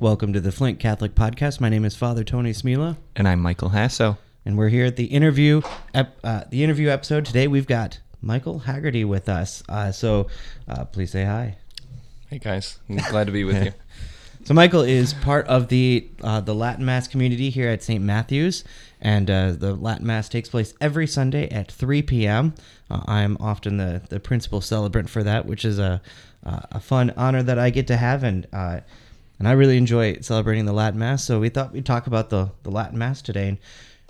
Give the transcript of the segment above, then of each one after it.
Welcome to the Flint Catholic Podcast. My name is Father Tony Smila, And I'm Michael Hasso. and we're here at the interview ep- uh, the interview episode today. We've got Michael Haggerty with us. Uh, so uh, please say hi. Hey guys, I'm glad to be with you. So Michael is part of the uh, the Latin Mass community here at St. Matthew's, and uh, the Latin Mass takes place every Sunday at 3 p.m. Uh, I'm often the the principal celebrant for that, which is a uh, a fun honor that I get to have, and uh, and I really enjoy celebrating the Latin Mass. So we thought we'd talk about the the Latin Mass today.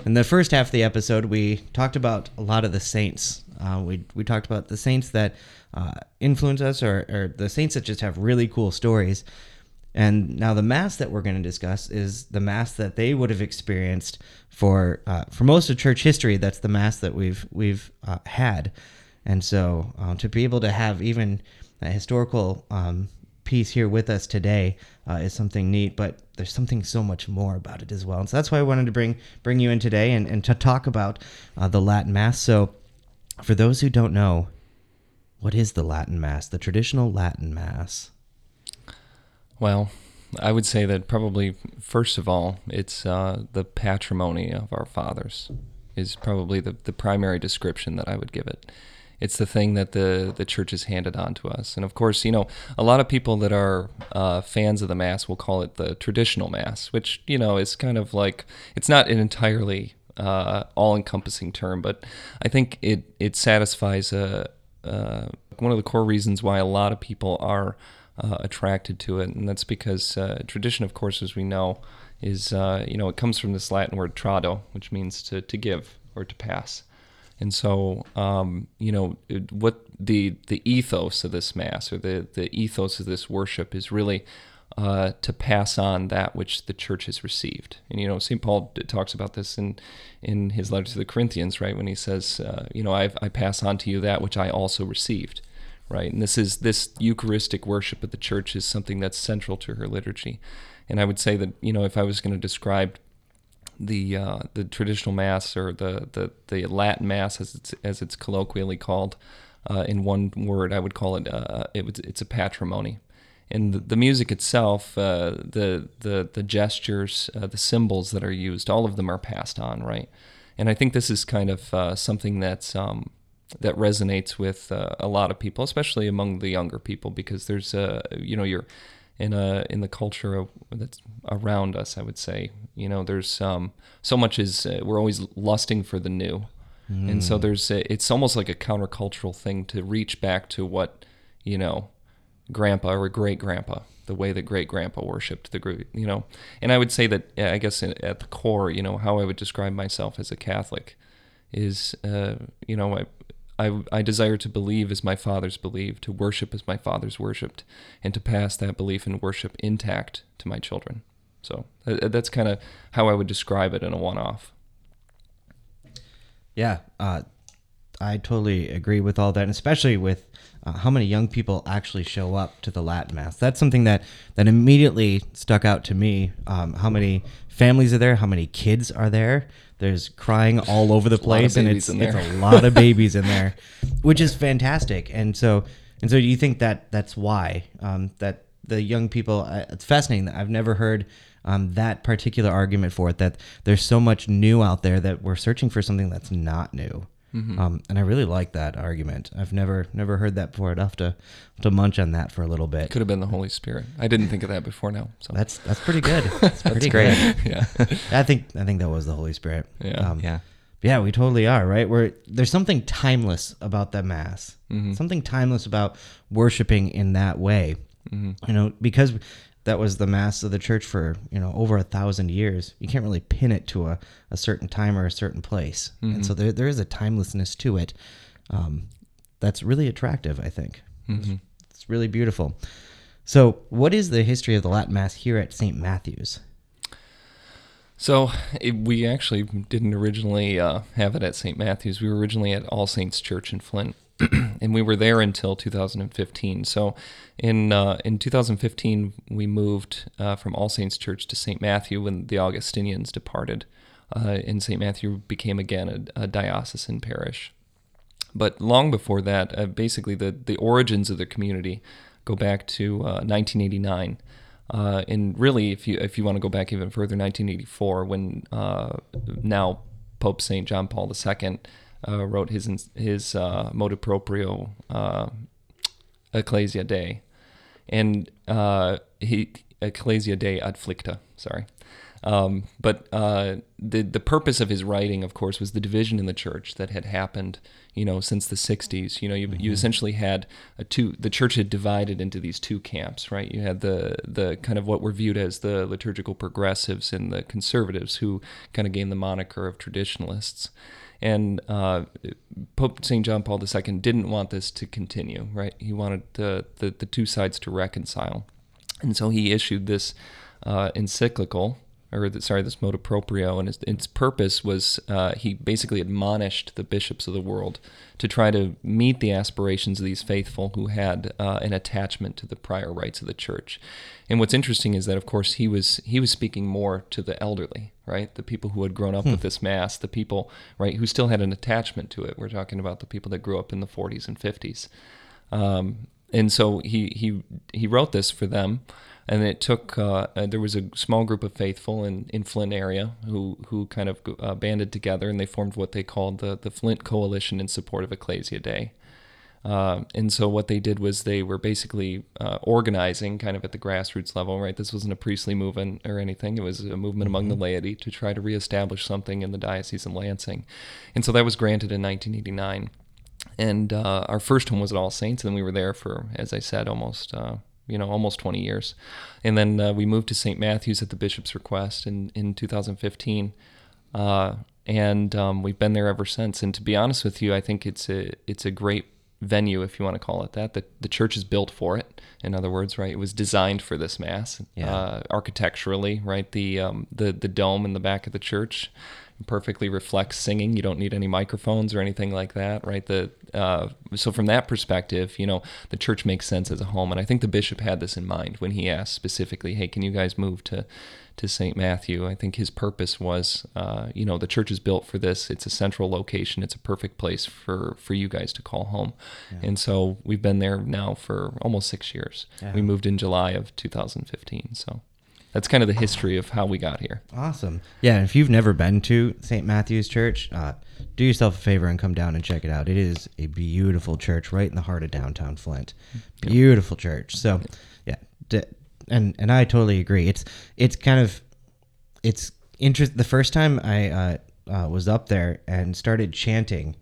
In the first half of the episode, we talked about a lot of the saints. Uh, we we talked about the saints that uh, influence us, or, or the saints that just have really cool stories. And now the mass that we're going to discuss is the mass that they would have experienced for uh, for most of church history. That's the mass that we've we've uh, had, and so um, to be able to have even a historical um, piece here with us today uh, is something neat. But there's something so much more about it as well, and so that's why I wanted to bring bring you in today and, and to talk about uh, the Latin Mass. So, for those who don't know, what is the Latin Mass? The traditional Latin Mass. Well, I would say that probably first of all, it's uh, the patrimony of our fathers is probably the, the primary description that I would give it. It's the thing that the the church has handed on to us, and of course, you know, a lot of people that are uh, fans of the mass will call it the traditional mass, which you know is kind of like it's not an entirely uh, all-encompassing term, but I think it it satisfies a, uh, one of the core reasons why a lot of people are uh, attracted to it, and that's because uh, tradition, of course, as we know, is uh, you know it comes from this Latin word trado, which means to to give or to pass, and so um, you know what the the ethos of this mass or the the ethos of this worship is really. Uh, to pass on that which the church has received, and you know Saint Paul talks about this in in his letter to the Corinthians, right? When he says, uh, you know, I, I pass on to you that which I also received, right? And this is this Eucharistic worship of the church is something that's central to her liturgy. And I would say that you know if I was going to describe the uh, the traditional mass or the, the, the Latin mass as it's as it's colloquially called uh, in one word, I would call it uh, it was, it's a patrimony. And the, the music itself, uh, the the the gestures, uh, the symbols that are used, all of them are passed on, right? And I think this is kind of uh, something that's um, that resonates with uh, a lot of people, especially among the younger people, because there's a you know you're in a in the culture that's around us. I would say. You know there's um, so much is uh, we're always lusting for the new, and so there's a, it's almost like a countercultural thing to reach back to what you know grandpa or great grandpa the way that great grandpa worshipped the group, you know. And i would say that uh, i guess at the core you know how i would describe myself as a catholic is uh, you know I, I I desire to believe as my fathers believed, to worship as my fathers worshipped, and to pass that belief and worship intact to my children. So uh, that's kind of how I would describe it in a one-off. Yeah, uh, I totally agree with all that, and especially with uh, how many young people actually show up to the Latin Mass. That's something that that immediately stuck out to me. Um, how many families are there? How many kids are there? There's crying all over the place, and it's, it's a lot of babies in there, which is fantastic. And so, and so, do you think that that's why um, that the young people? Uh, it's fascinating. I've never heard um, that particular argument for it. That there's so much new out there that we're searching for something that's not new. Mm-hmm. Um, and I really like that argument. I've never never heard that before. I'd have to have to munch on that for a little bit. Could have been the Holy Spirit. I didn't think of that before now. So That's that's pretty good. That's pretty great. good. yeah, I think I think that was the Holy Spirit. Yeah. Um, Yeah. yeah, we totally are, right? We're there's something timeless about that mass. Mm-hmm. Something timeless about worshiping in that way. Mm-hmm. You know, because that was the mass of the church for, you know, over a thousand years. You can't really pin it to a, a certain time or a certain place. Mm-hmm. And so there there is a timelessness to it. Um, that's really attractive, I think. Mm-hmm. It's really beautiful. So, what is the history of the Latin Mass here at St. Matthew's? So it, we actually didn't originally uh, have it at St. Matthew's. We were originally at All Saints Church in Flint, and we were there until 2015. So in uh, in 2015, we moved uh, from All Saints Church to St. Matthew when the Augustinians departed, uh, and St. Matthew became again a, a diocesan parish. But long before that, uh, basically the the origins of the community go back to uh, 1989. Uh, and really, if you if you want to go back even further, 1984, when uh, now Pope Saint John Paul II uh, wrote his his uh, motu proprio uh, Ecclesia Dei, and uh, he Ecclesia Dei Adflicta. Sorry, um, but uh, the the purpose of his writing, of course, was the division in the church that had happened, you know, since the '60s. You know, you, mm-hmm. you essentially had a two. The church had divided into these two camps, right? You had the the kind of what were viewed as the liturgical progressives and the conservatives, who kind of gained the moniker of traditionalists. And uh, Pope St. John Paul II didn't want this to continue, right? He wanted the, the, the two sides to reconcile. And so he issued this uh, encyclical or the, sorry, this motu proprio, and its, its purpose was uh, he basically admonished the bishops of the world to try to meet the aspirations of these faithful who had uh, an attachment to the prior rites of the church. And what's interesting is that, of course, he was he was speaking more to the elderly, right, the people who had grown up hmm. with this mass, the people, right, who still had an attachment to it. We're talking about the people that grew up in the 40s and 50s. Um, and so he he he wrote this for them and it took uh, uh, there was a small group of faithful in, in Flint area who who kind of uh, banded together and they formed what they called the the Flint Coalition in support of Ecclesia Dei. Uh, and so what they did was they were basically uh, organizing kind of at the grassroots level, right? This wasn't a priestly movement or anything. It was a movement among mm-hmm. the laity to try to reestablish something in the diocese of Lansing. And so that was granted in 1989. And uh, our first home was at All Saints, and we were there for, as I said, almost uh, you know, almost 20 years. And then uh, we moved to St. Matthew's at the bishop's request in, in 2015. Uh, and um, we've been there ever since. And to be honest with you, I think it's a it's a great venue, if you want to call it that. The, the church is built for it. In other words, right, it was designed for this mass yeah. uh, architecturally, right. The um, the the dome in the back of the church perfectly reflects singing. You don't need any microphones or anything like that, right? The uh, so from that perspective, you know, the church makes sense as a home, and I think the bishop had this in mind when he asked specifically, "Hey, can you guys move to to St. Matthew?" I think his purpose was, uh, you know, the church is built for this. It's a central location. It's a perfect place for for you guys to call home, yeah. and so we've been there now for almost six years. Yeah. We moved in July of 2015, so that's kind of the history of how we got here. Awesome. Yeah, if you've never been to St. Matthew's Church, uh, do yourself a favor and come down and check it out. It is a beautiful church right in the heart of downtown Flint. Beautiful yep. church. So, yeah, d- and and I totally agree. It's it's kind of it's interest. The first time I uh, uh, was up there and started chanting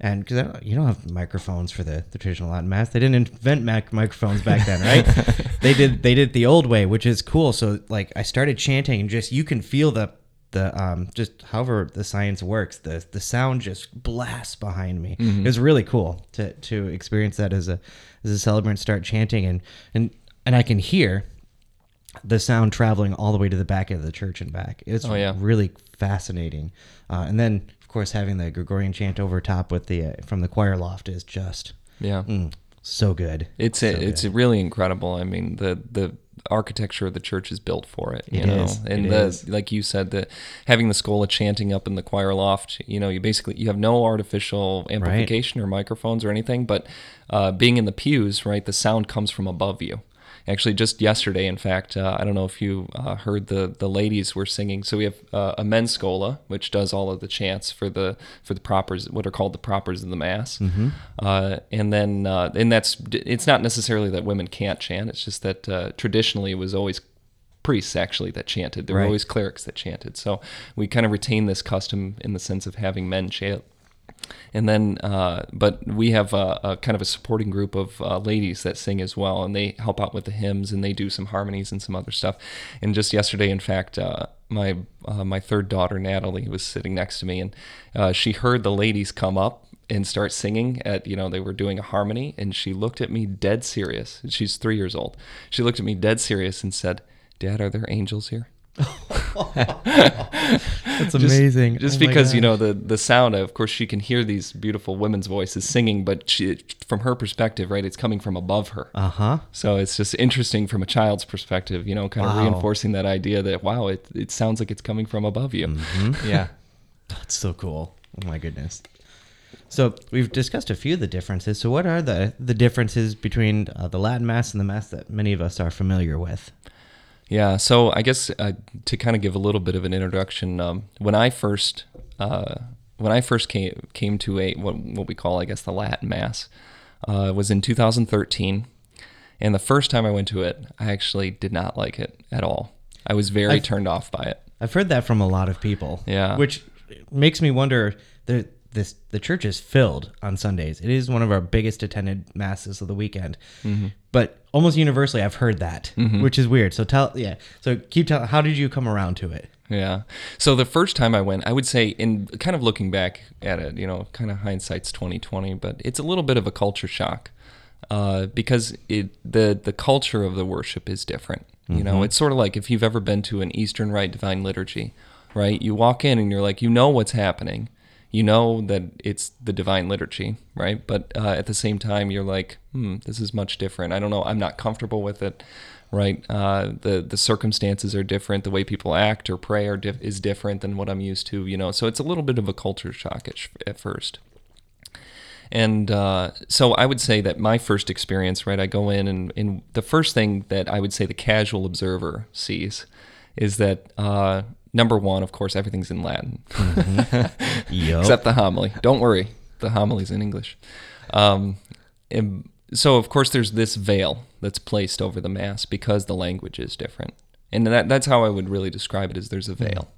and because you don't have microphones for the, the traditional Latin mass, they didn't invent mac- microphones back then, right? they did they did the old way, which is cool. So like I started chanting, and just you can feel the the um just however the science works, the the sound just blasts behind me. Mm-hmm. It was really cool to to experience that as a as a celebrant start chanting and and and I can hear the sound traveling all the way to the back of the church and back. It's oh, yeah. really fascinating. Uh, and then of course, having the Gregorian chant over top with the uh, from the choir loft is just yeah, mm, so good. It's so a, it's really incredible. I mean the the architecture of the church is built for it. You it know, is. and it the is. like you said, that having the schola chanting up in the choir loft. You know, you basically you have no artificial amplification right. or microphones or anything, but uh, being in the pews, right, the sound comes from above you actually just yesterday in fact uh, i don't know if you uh, heard the the ladies were singing. So we have uh, a men's schola which does all of the chants for the for the propers what are called the propers of the mass. Mm-hmm. Uh, and then uh, and that's it's not necessarily that women can't chant. It's just that uh, traditionally it was always priests actually that chanted. There right. were always clerics that chanted. So we kind of retain this custom in the sense of having men chant and then, uh, but we have a, a, kind of a supporting group of uh, ladies that sing as well, and they help out with the hymns and they do some harmonies and some other stuff. And just yesterday, in fact, uh, my uh, my third daughter Natalie was sitting next to me, and uh, she heard the ladies come up and start singing at you know they were doing a harmony, and she looked at me dead serious. She's three years old. She looked at me dead serious and said, "Dad, are there angels here?" That's amazing. Just, just oh because you know the the sound. Of course, she can hear these beautiful women's voices singing, but she, from her perspective, right, it's coming from above her. Uh huh. So it's just interesting from a child's perspective, you know, kind of reinforcing that idea that wow, it it sounds like it's coming from above you. Mm-hmm. Yeah. That's so cool. Oh my goodness. So we've discussed a few of the differences. So what are the the differences between uh, the Latin Mass and the Mass that many of us are familiar with? Yeah, so I guess uh, to kind of give a little bit of an introduction, um, when I first uh, when I first came came to a what what we call I guess the Latin Mass uh, was in 2013, and the first time I went to it, I actually did not like it at all. I was very I've- turned off by it. I've heard that from a lot of people. Yeah. Which makes me wonder this the church is filled on Sundays. It is one of our biggest attended masses of the weekend. Mm-hmm. But almost universally I've heard that, which is weird. So tell yeah. So keep telling how did you come around to it? Yeah. So the first time I went, I would say, in kind of looking back at it, you know, kind of hindsight's twenty twenty, but it's a little bit of a culture shock uh, because it the the culture of the worship is different. You know, it's sort of like if you've ever been to an Eastern Rite Divine Liturgy, right? You walk in and you're like, you know what's happening. You know that it's the Divine Liturgy, right? But uh, at the same time, you're like, hmm, this is much different. I don't know. I'm not comfortable with it right? Uh, the the circumstances are different. The way people act or pray are dif- is different than what I'm used to. You know, so it's a little bit of a culture shock at, sh- at first. And uh, so I would say that my first experience, right? I go in and, and the first thing that I would say the casual observer sees is that uh, number one, of course, everything's in Latin, Yo. except the homily. Don't worry, the homily's in English. Um, and so of course there's this veil that's placed over the mass because the language is different, and that that's how I would really describe it: is there's a veil.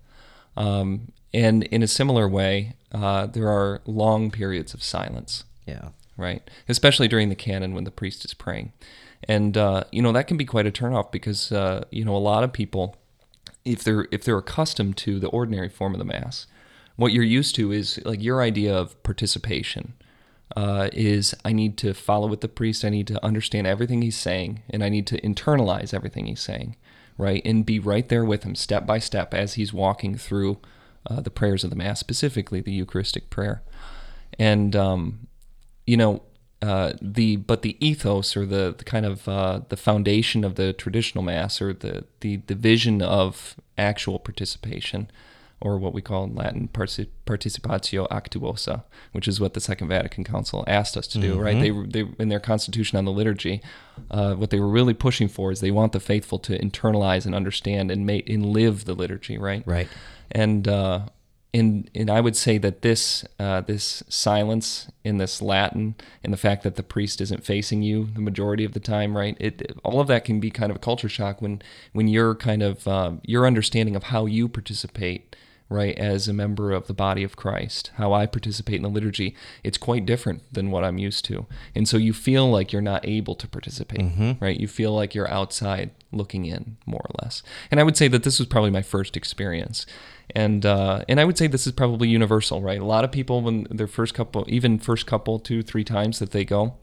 Um, and in a similar way, uh, there are long periods of silence yeah. right? Especially during the canon when the priest is praying. And uh, you know that can be quite a turnoff because uh, you know a lot of people, if they're if they're accustomed to the ordinary form of the mass, what you're used to is like your idea of participation uh, is I need to follow with the priest, I need to understand everything he's saying, and I need to internalize everything he's saying, right, and be right there with him step by step as he's walking through uh, the prayers of the mass, specifically the Eucharistic prayer, and um, you know uh, the but the ethos or the, the kind of uh, the foundation of the traditional mass or the, the the vision of actual participation or what we call in Latin participatio actuosa, which is what the Second Vatican Council asked us to do. Right? They, they in their constitution on the liturgy, uh, what they were really pushing for is they want the faithful to internalize and understand and make and live the liturgy. Right? Right. and uh, and and I would say that this uh, this silence in this Latin and the fact that the priest isn't facing you the majority of the time, right? It all of that can be kind of a culture shock when when you're kind of um, your understanding of how you participate. Right, as a member of the body of Christ, how I participate in the liturgy, it's quite different than what I'm used to. And so you feel like you're not able to participate, right? You feel like you're outside looking in, more or less. And I would say that this was probably my first experience and uh, and I would say this is probably universal, right? A lot of people when their first couple, even first couple, two, three times that they go,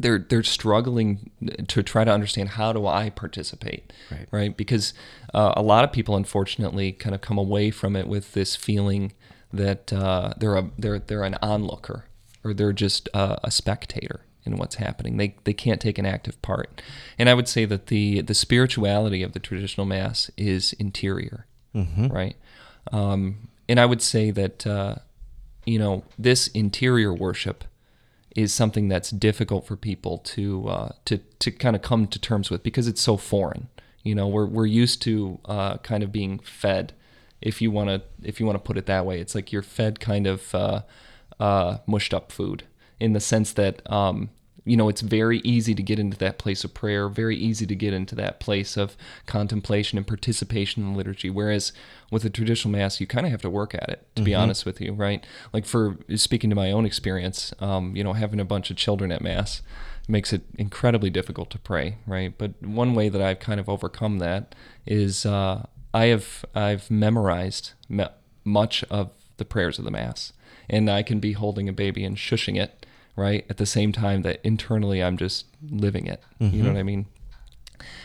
they're they're struggling to try to understand how do I participate, Right. Because uh, a lot of people, unfortunately, kind of come away from it with this feeling that uh, they're a they're they're an onlooker or they're just uh, a spectator in what's happening. They they can't take an active part. And I would say that the the spirituality of the traditional mass is interior, right? Um, and I would say that uh, you know this interior worship is something that's difficult for people to uh, to to kind of come to terms with because it's so foreign. You know, we're we're used to uh, kind of being fed, if you want to if you want to put it that way. It's like you're fed kind of uh, uh, mushed up food in the sense that um, you know it's very easy to get into that place of prayer, very easy to get into that place of contemplation and participation in liturgy. Whereas with a traditional mass, you kind of have to work at it. To be honest with you, right? Like for speaking to my own experience, um, you know, having a bunch of children at mass makes it incredibly difficult to pray, right? But one way that I've kind of overcome that is uh, I have I've memorized me- much of the prayers of the mass, and I can be holding a baby and shushing it, right? At the same time that internally I'm just living it. You know what I mean?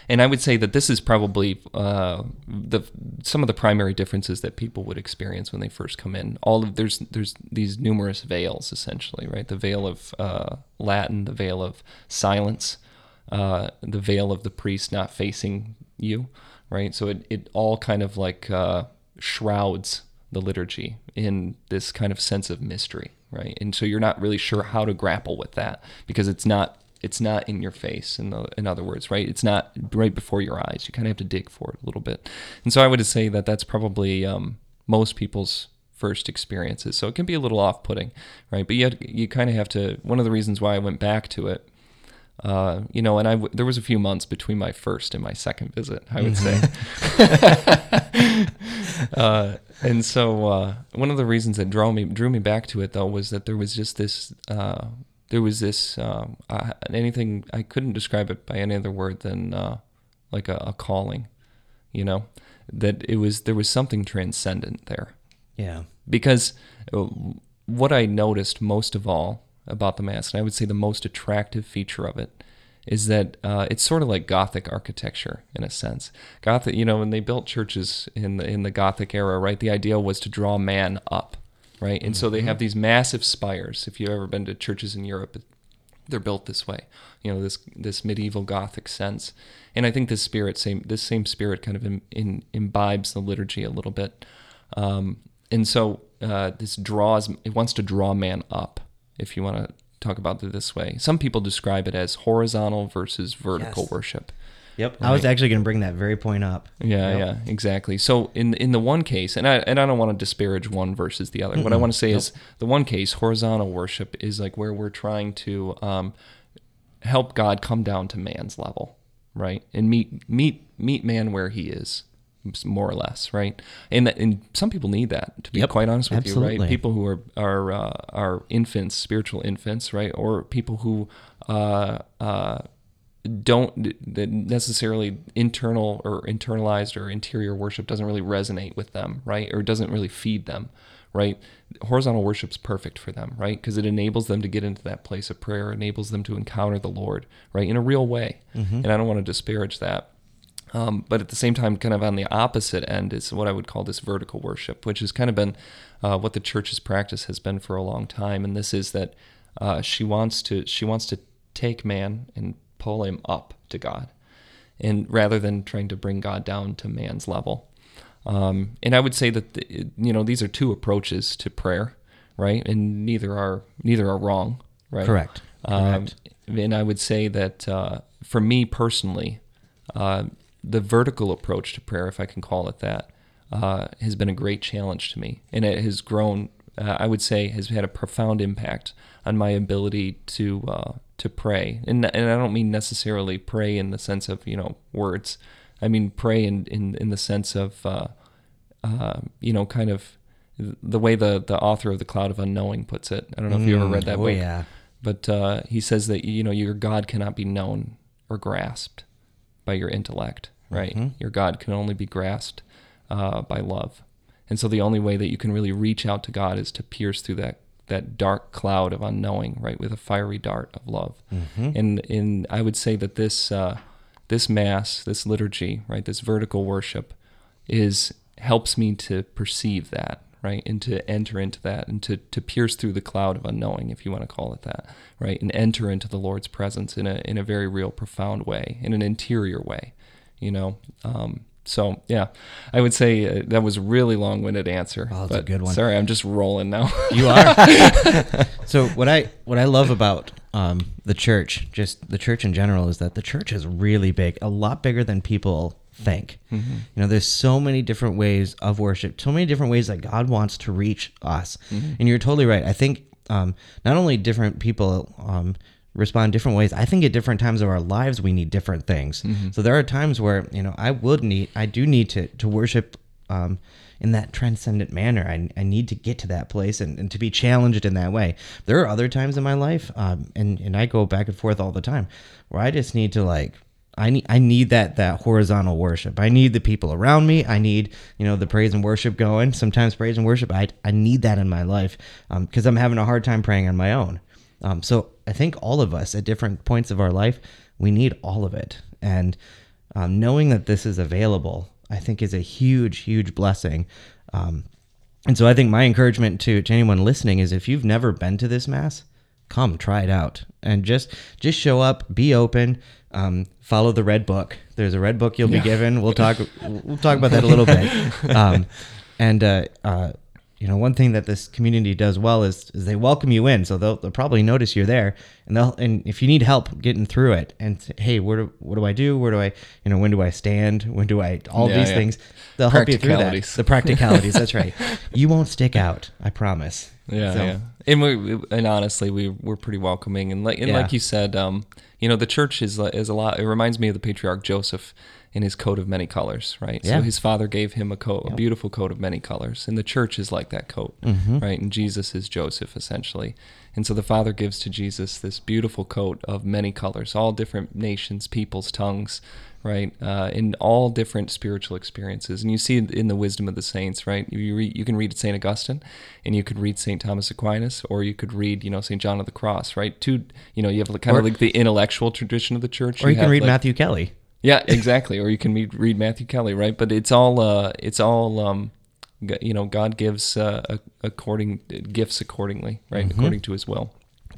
And I would say that this is probably uh, the some of the primary differences that people would experience when they first come in. All of there's there's these numerous veils essentially, right? The veil of uh, Latin, the veil of silence, uh, the veil of the priest not facing you, right? So it it all kind of like uh, shrouds the liturgy in this kind of sense of mystery, right? And so you're not really sure how to grapple with that because it's not It's not in your face. In the, in other words, right? It's not right before your eyes. You kind of have to dig for it a little bit. And so I would say that that's probably um, most people's first experiences. So it can be a little off-putting, right? But you you kind of have to. One of the reasons why I went back to it uh, you know, and I w- there was a few months between my first and my second visit, I would say. uh, and so uh, one of the reasons that drew me drew me back to it though was that there was just this uh, there was this uh, anything I couldn't describe it by any other word than uh, like a, a calling, you know, that it was there was something transcendent there. Yeah. Because what I noticed most of all about the Mass, and I would say the most attractive feature of it is that uh, it's sort of like Gothic architecture in a sense. Gothic, you know, when they built churches in the in the Gothic era, right? The ideal was to draw man up, right? And mm-hmm. so they mm-hmm. have these massive spires. If you've ever been to churches in Europe, they're built this way. You know, this this medieval Gothic sense. And I think this spirit, same this same spirit, kind of in, in, imbibes the liturgy a little bit. Um, and so uh, this draws it wants to draw man up if you want to talk about it this way. Some people describe it as horizontal versus vertical yes. worship. Yep. Right. I was actually going to bring that very point up. Yeah, yep. yeah, exactly. So in in the one case, and I and I don't want to disparage one versus the other. Mm-mm. What I want to say is the one case, horizontal worship, is like where we're trying to um, help God come down to man's level, right, and meet meet meet man where he is more or less, right? And and some people need that to be yep, quite honest with absolutely. you, right? People who are are uh, are infants, spiritual infants, right, or people who uh, uh, don't necessarily internal or internalized or interior worship doesn't really resonate with them, right, or doesn't really feed them, right? Horizontal worship's perfect for them, right, because it enables them to get into that place of prayer, enables them to encounter the Lord, right, in a real way. Mm-hmm. And I don't want to disparage that um, but at the same time, kind of on the opposite end is what I would call this vertical worship, which has kind of been uh, what the church's practice has been for a long time. And this is that uh, she wants to she wants to take man and pull him up to God, and rather than trying to bring God down to man's level. Um, and I would say that the, you know these are two approaches to prayer, right? And neither are neither are wrong, right? Correct. Um, Correct. And I would say that uh, for me personally, uh, the vertical approach to prayer, if I can call it that, uh, has been a great challenge to me, and it has grown. Uh, I would say has had a profound impact on my ability to uh, to pray, and and I don't mean necessarily pray in the sense of you know words. I mean pray in in, in the sense of uh, uh, you know kind of the way the the author of the Cloud of Unknowing puts it. I don't know if you ever read that mm, oh, book. Yeah. But uh, he says that you know your God cannot be known or grasped by your intellect right? Mm-hmm. Your God can only be grasped uh, by love. And so the only way that you can really reach out to God is to pierce through that that dark cloud of unknowing, right, with a fiery dart of love. Mm-hmm. And in I would say that this uh, this mass, this liturgy, right, this vertical worship, is helps me to perceive that, right, and to enter into that, and to to pierce through the cloud of unknowing, if you want to call it that, right, and enter into the Lord's presence in a in a very real, profound way, in an interior way you know. Um, so yeah, I would say uh, that was a really long-winded answer. Oh, that's a good one. Sorry, I'm just rolling now. you are. so what I what I love about um, the church, just the church in general, is that the church is really big, a lot bigger than people think. Mm-hmm. You know, there's so many different ways of worship, so many different ways that God wants to reach us. Mm-hmm. And you're totally right. I think um, not only different people um, respond different ways. I think at different times of our lives we need different things. Mm-hmm. So there are times where you know I would need, I do need to to worship um, in that transcendent manner. I, I need to get to that place and, and to be challenged in that way. There are other times in my life, um, and and I go back and forth all the time, where I just need to like. I need I need that that horizontal worship. I need the people around me. I need you know the praise and worship going. Sometimes praise and worship. I I need that in my life because um, I'm having a hard time praying on my own. Um, so I think all of us at different points of our life, we need all of it. And um, knowing that this is available, I think is a huge, huge blessing. Um, and so I think my encouragement to, to anyone listening is if you've never been to this mass, come try it out and just just show up, be open, um, follow the red book. There's a red book you'll be given. We'll talk we'll talk about that a little bit. Um, and uh, uh, you know, one thing that this community does well is, is they welcome you in. So they'll, they'll probably notice you're there, and they'll and if you need help getting through it, and say, hey, where do, what do I do? Where do I, you know, when do I stand? When do I? All Yeah, these yeah. things, they'll help you through that. The practicalities. that's right. You won't stick out. I promise. Yeah, So- yeah. And we and honestly, we we're pretty welcoming, and like and Yeah. like you said, um, you know, the church is is a lot. It reminds me of the patriarch Joseph in his coat of many colors, right? Yeah. So his father gave him a coat, a beautiful coat of many colors, and the church is like that coat, Mm-hmm. right? And Jesus is Joseph essentially, and so the father gives to Jesus this beautiful coat of many colors, all different nations, peoples, tongues, right? Uh, in all different spiritual experiences, and you see it in the wisdom of the saints, right? You read, you can read Saint Augustine, and you could read Saint Thomas Aquinas, or you could read, you know, Saint John of the Cross, right? Two, you know, you have kind Or- of like the intellectual tradition of the church, Or you, can have, read like- Matthew Kelly. Yeah, exactly. or you can read, read Matthew Kelly, right? But it's all, uh, it's all, um, you know, God gives uh, according gifts accordingly, right? According to His will.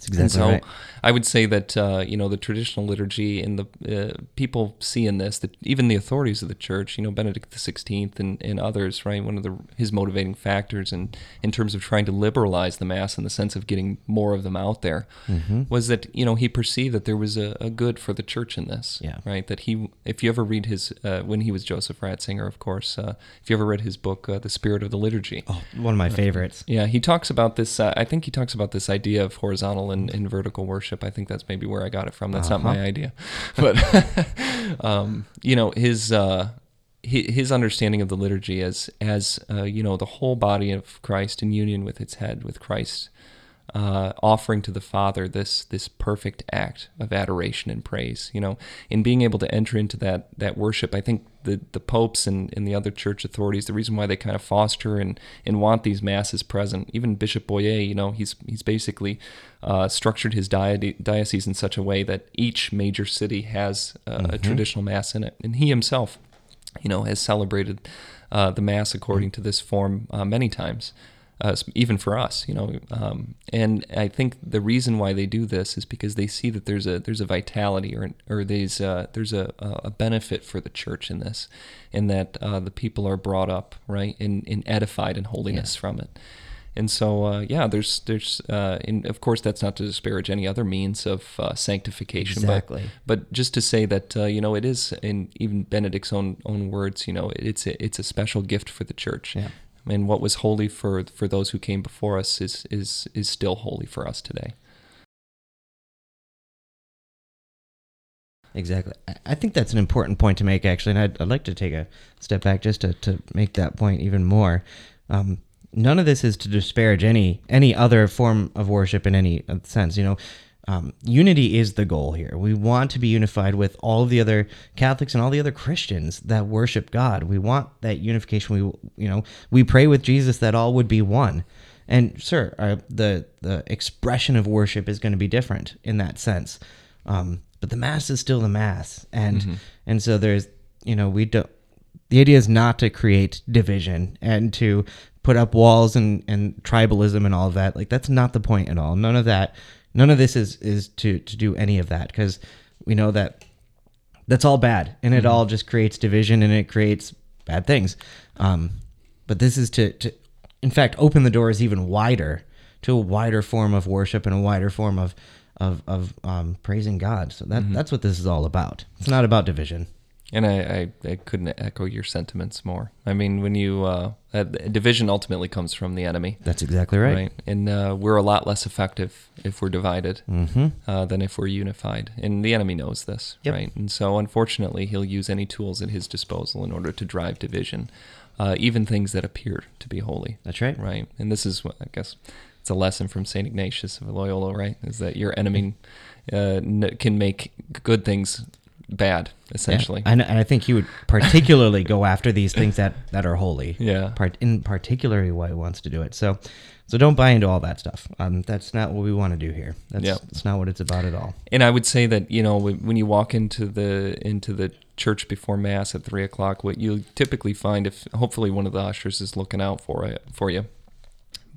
That's And so right. I would say that uh, you know the traditional liturgy and the uh, people see in this that even the authorities of the church, you know Benedict the Sixteenth and, and others, right? One of the his motivating factors in in terms of trying to liberalize the mass in the sense of getting more of them out there Mm-hmm. was that you know he perceived that there was a, a good for the church in this, Yeah. right? That he, if you ever read his uh, when he was Joseph Ratzinger, of course, uh, if you ever read his book, uh, The Spirit of the Liturgy, Oh, one of my favorites. yeah, he talks about this. Uh, I think he talks about this idea of horizontal and, and vertical worship. I think that's maybe where I got it from. That's not my idea, but um, you know his uh, his understanding of the liturgy as as uh, you know the whole body of Christ in union with its head, with Christ uh, offering to the Father this this perfect act of adoration and praise. You know, in being able to enter into that that worship, I think the the popes and, and the other church authorities, the reason why they kind of foster and, and want these masses present, even Bishop Boyea, you know, he's he's basically uh, structured his diocese in such a way that each major city has uh, a traditional mass in it, and he himself you know, has celebrated uh, the Mass according to this form uh, many times, uh, even for us, you know. Um, and I think the reason why they do this is because they see that there's a there's a vitality or or there's uh, there's a a benefit for the church in this, in that uh, the people are brought up right and, and edified in holiness from it. And so, uh, yeah, there's, there's, uh, and of course, that's not to disparage any other means of uh, sanctification. but- Exactly. but just to say that uh, you know it is in even Benedict's own own words, you know, it's a, it's a special gift for the church. Yeah. And what was holy for for those who came before us is is is still holy for us today. Exactly. I- think that's an important point to make, actually, and I'd, I'd like to take a step back just to, to make that point even more. Um, none of this is to disparage any any other form of worship in any sense. You know, um, unity is the goal here. We want to be unified with all of the other Catholics and all the other Christians that worship God. We want that unification. We you know we pray with Jesus that all would be one. And sure, uh, the the expression of worship is going to be different in that sense. Um, but the mass is still the mass, and and so there's you know we don't. The idea is not to create division and to put up walls and and tribalism and all of that. Like that's not the point at all. None of that. None of this is is to to do any of that because we know that that's all bad and it all just creates division and it creates bad things. Um, but this is to to in fact open the doors even wider to a wider form of worship and a wider form of of of um, praising God. So that that's what this is all about. It's not about division. And I, I, I couldn't echo your sentiments more. I mean, when you uh, uh, division ultimately comes from the enemy, That's exactly right. right? And uh, we're a lot less effective if we're divided Mm-hmm. uh, than if we're unified. And the enemy knows this, Yep. right? And so, unfortunately, he'll use any tools at his disposal in order to drive division, uh, even things that appear to be holy, That's right. right? And this is what I guess it's a lesson from Saint Ignatius of Loyola, right? Is that your enemy uh, n- can make good things bad, essentially. Yeah. And, and I think he would particularly go after these things that, that are holy. Yeah. Part in particularly why he wants to do it. So so don't buy into all that stuff. Um, that's not what we want to do here. That's, Yeah. that's not what it's about at all. And I would say that you know when when you walk into the into the church before mass at three o'clock, what you typically find if hopefully one of the ushers is looking out for it for you.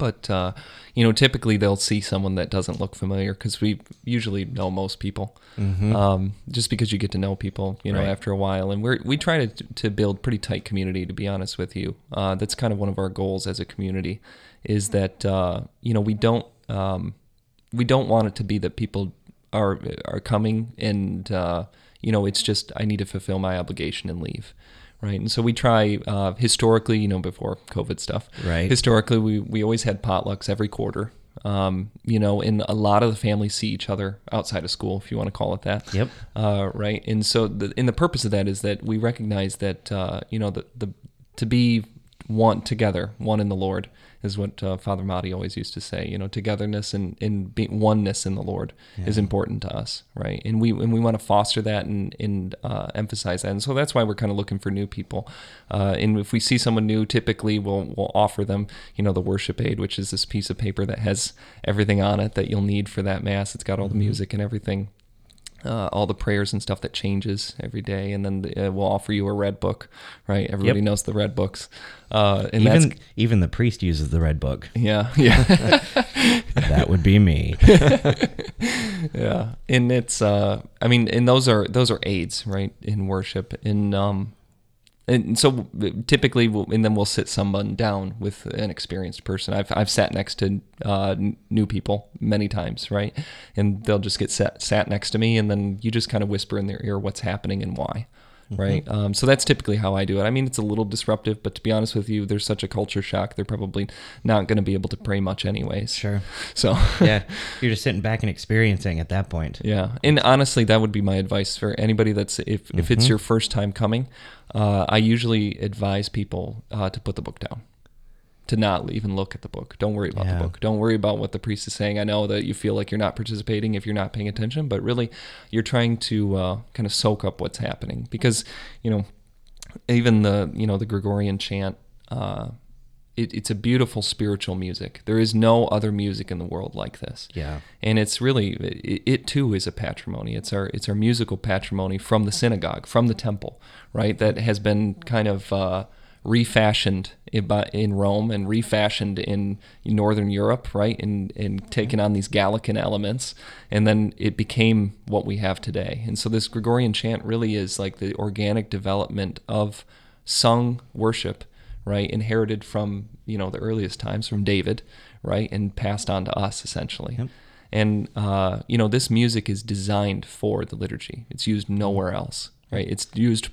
But uh, you know, typically they'll see someone that doesn't look familiar because we usually know most people. Um, just because you get to know people, you know, Right. after a while, and we're we try to to build pretty tight community. To be honest with you, uh, that's kind of one of our goals as a community, is that uh, you know we don't um, we don't want it to be that people are are coming and uh, you know it's just I need to fulfill my obligation and leave, right? And so we try uh, historically, you know, before COVID stuff, Right. Historically, we we always had potlucks every quarter. Um, you know, and a lot of the families see each other outside of school, if you want to call it that. Yep. Uh, right. And so, the, and the purpose of that is that we recognize that uh, you know the the to be one together, one in the Lord, is what uh, Father Mahdi always used to say. You know, togetherness and and be, oneness in the Lord is important to us, right? And we and we want to foster that and and uh, emphasize that. And so that's why we're kind of looking for new people. Uh, and if we see someone new, typically we'll we'll offer them, you know, the worship aid, which is this piece of paper that has everything on it that you'll need for that mass. It's got all the music and everything uh, all the prayers and stuff that changes every day, and then uh, we'll offer you a red book, right? Everybody Yep. knows the red books, uh, and Even that's even the priest uses the red book. yeah, yeah, That would be me. yeah. And it's, uh, I mean, and those are those are aids, right, in worship, and um, and so typically, we'll, and then we'll sit someone down with an experienced person. I've I've sat next to uh, new people many times, right, and they'll just get sat sat next to me, and then you just kind of whisper in their ear what's happening and why. Right. Um, so that's typically how I do it. I mean, it's a little disruptive, but to be honest with you, there's such a culture shock. They're probably not going to be able to pray much, anyways. Sure. So, Yeah. You're just sitting back and experiencing at that point. Yeah, and honestly, that would be my advice for anybody that's if if it's your first time coming. Uh, I usually advise people uh, to put the book down, to not even look at the book. Don't worry about Yeah. the book. Don't worry about what the priest is saying. I know that you feel like you're not participating if you're not paying attention, but really, you're trying to uh, kind of soak up what's happening because you know even the you know the Gregorian chant. Uh, it, it's a beautiful spiritual music. There is no other music in the world like this Yeah. and it's really it, it too is a patrimony it's our it's our musical patrimony from the synagogue from the temple right that has been kind of uh, refashioned in, Rome and refashioned in northern Europe right and and taken on these Gallican elements and then it became what we have today. And so this Gregorian chant really is like the organic development of sung worship right inherited from you know the earliest times from David right and passed on to us essentially. Yep. and uh, you know this music is designed for the liturgy. It's used nowhere else right? It's used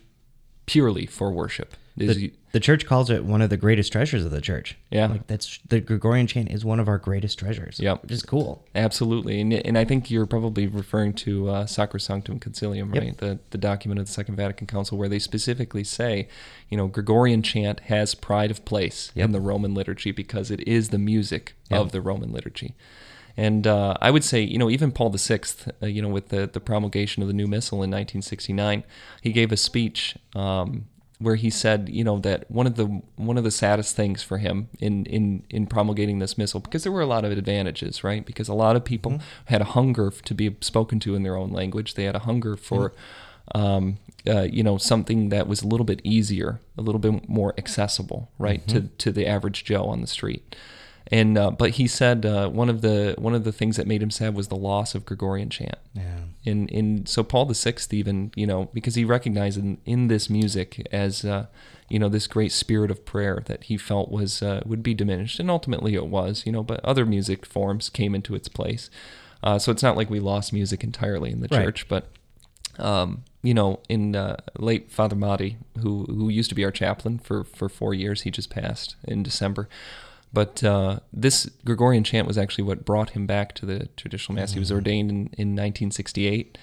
purely for worship The, the church calls it one of the greatest treasures of the church. Yeah. Like that's the Gregorian chant is one of our greatest treasures. Yeah, Which is cool. Absolutely, and and I think you're probably referring to uh, Sacrosanctum Concilium, Yep. right? The the document of the Second Vatican Council where they specifically say, you know, Gregorian chant has pride of place Yep. in the Roman liturgy because it is the music Yep. of the Roman liturgy. And uh, I would say, you know, even Paul VI, uh, you know, with the, the promulgation of the new missal in 1969, he gave a speech um, where he said, you know, that one of the one of the saddest things for him in in in promulgating this missal, because there were a lot of advantages, right? Because a lot of people had a hunger to be spoken to in their own language. They had a hunger for. Um, uh, you know something that was a little bit easier, a little bit more accessible, right, to to the average Joe on the street. And uh, but he said uh, one of the one of the things that made him sad was the loss of Gregorian chant. Yeah. In in so Paul the Sixth even you know because he recognized in, in this music as uh, you know this great spirit of prayer that he felt was uh, would be diminished and ultimately it was you know but other music forms came into its place. Uh, so it's not like we lost music entirely in the Right. church, but um, you know, in uh, late Father Mahdi, who who used to be our chaplain for for four years, he just passed in December. But uh, this Gregorian chant was actually what brought him back to the traditional mass. He was ordained in, in 1968,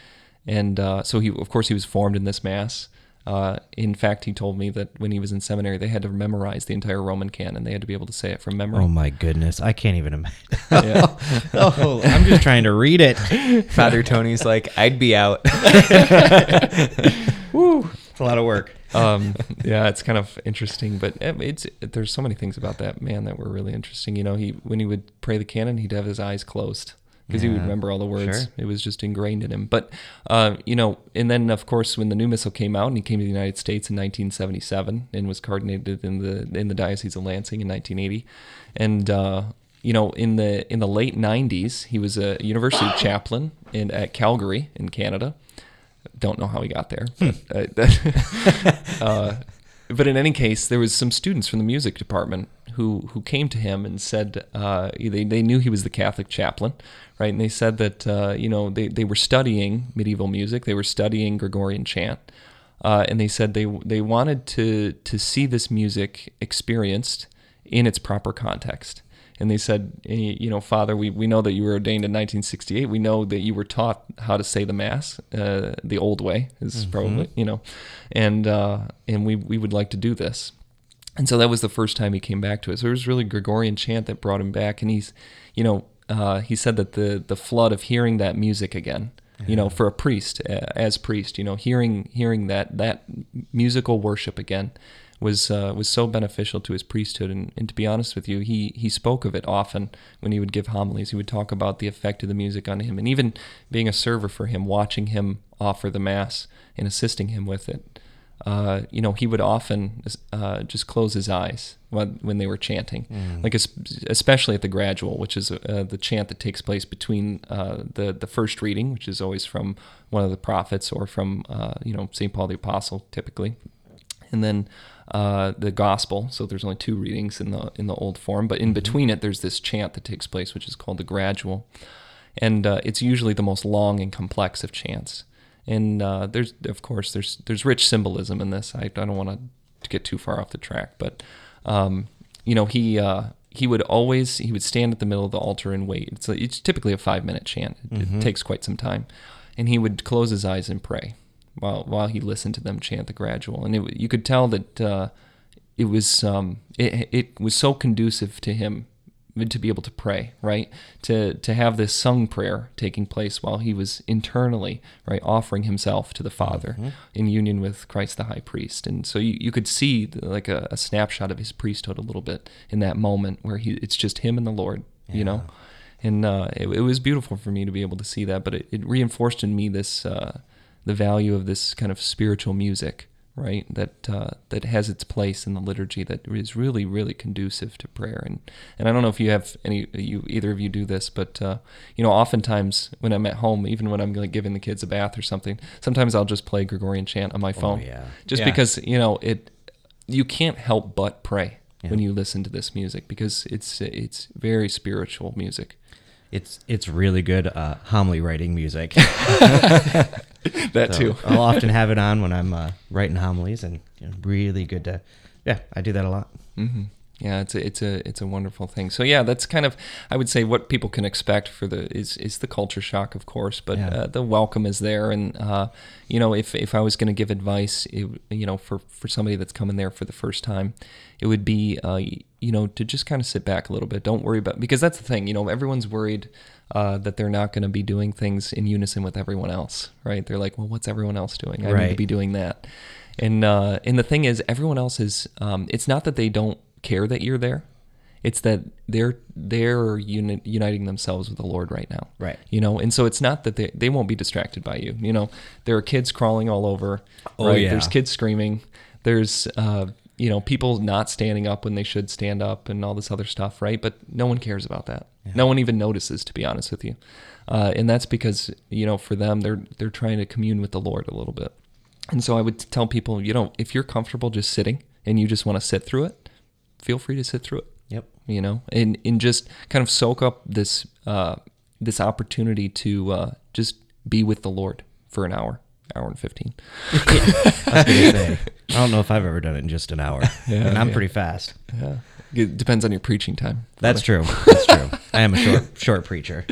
and uh, so he, of course, he was formed in this mass. Uh, in fact, he told me that when he was in seminary, they had to memorize the entire Roman canon. They had to be able to say it from memory. Oh my goodness. I can't even imagine. Yeah. oh, I'm just trying to read it. Father Tony's like, I'd be out. Woo. It's a lot of work. Um, yeah, it's kind of interesting, but it- it's there's so many things about that man that were really interesting. You know, he when he would pray the canon, he'd have his eyes closed because he would remember all the words. sure. It was just ingrained in him. But uh, you know, and then of course when the new missal came out, and he came to the United States in 1977 and was coordinated in the in the diocese of Lansing in 1980, and uh, you know, in the in the late '90s, he was a university chaplain in at Calgary in Canada. Don't know how he got there, but, uh, uh, but in any case, there was some students from the music department who who came to him and said uh, they they knew he was the Catholic chaplain, right? And they said that uh, you know they they were studying medieval music, they were studying Gregorian chant, uh, and they said they they wanted to to see this music experienced in its proper context. And they said, you know, Father, we, we know that you were ordained in 1968. We know that you were taught how to say the Mass uh, the old way, is Mm-hmm. probably, you know, and uh, and we, we would like to do this. And so that was the first time he came back to it. So it was really Gregorian chant that brought him back. And he's, you know, uh, he said that the the flood of hearing that music again, you know, for a priest uh, as priest, you know, hearing hearing that that musical worship again was uh, was so beneficial to his priesthood. And, and to be honest with you, he he spoke of it often when he would give homilies. He would talk about the effect of the music on him, and even being a server for him, watching him offer the mass and assisting him with it uh, you know, he would often uh, just close his eyes when, when they were chanting, like especially at the gradual, which is uh, the chant that takes place between uh, the the first reading, which is always from one of the prophets or from uh, you know Saint Paul the Apostle, typically, and then uh, the gospel. So there's only two readings in the in the old form, but in between it, there's this chant that takes place, which is called the gradual, and uh, it's usually the most long and complex of chants. And uh, there's, of course, there's there's rich symbolism in this. I, I don't want to get too far off the track, but um, you know, he uh, he would always he would stand at the middle of the altar and wait. It's, a, it's typically a five minute chant. It, it takes quite some time, and he would close his eyes and pray while while he listened to them chant the gradual. And it, you could tell that uh, it was um, it, it was so conducive to him to be able to pray, right? To to have this sung prayer taking place while he was internally, right, offering himself to the Father in union with Christ the High Priest. And so you, you could see like a, a snapshot of his priesthood a little bit in that moment where he it's just him and the Lord, you know. And uh, it, it was beautiful for me to be able to see that, but it, it reinforced in me this uh, the value of this kind of spiritual music, right? That uh, that has its place in the liturgy that is really really conducive to prayer. And and I don't know if you have any you either of you do this, but uh, you know, oftentimes when I'm at home, even when I'm like giving the kids a bath or something, sometimes I'll just play Gregorian chant on my phone, yeah. just Yeah. because you know it. You can't help but pray when you listen to this music because it's it's very spiritual music. It's it's really good uh, homily writing music. That So too. I'll often have it on when I'm uh, writing homilies, and you know, really good to. Yeah, I do that a lot. hmm Yeah, it's a it's a it's a wonderful thing. So yeah, that's kind of I would say what people can expect for the is is the culture shock, of course, but Yeah. uh, the welcome is there, and uh, you know if if I was going to give advice, it, you know for for somebody that's coming there for the first time, it would be uh, you know to just kind of sit back a little bit. Don't worry about because that's the thing. You know, everyone's worried. Uh, that they're not going to be doing things in unison with everyone else, right? They're like, well, what's everyone else doing? I need to be doing that. And uh, and the thing is, everyone else is. Um, it's not that they don't care that you're there. It's that they're they're uni- uniting themselves with the Lord right now. Right. You know, and so it's not that they they won't be distracted by you. You know, there are kids crawling all over. Oh, right. yeah. There's kids screaming. There's uh, you know people not standing up when they should stand up and all this other stuff. Right. But no one cares about that. No one even notices, to be honest with you. Uh, and that's because you know for them they're they're trying to commune with the Lord a little bit. And so I would tell people, you know, if you're comfortable just sitting and you just want to sit through it, feel free to sit through it. Yep. You know, and and just kind of soak up this uh, this opportunity to uh, just be with the Lord for an hour, hour and fifteen. I was gonna say, I don't know if I've ever done it in just an hour, Yeah, and I'm yeah. pretty fast. Yeah, it depends on your preaching time. That's true. That's true. I am a short short preacher.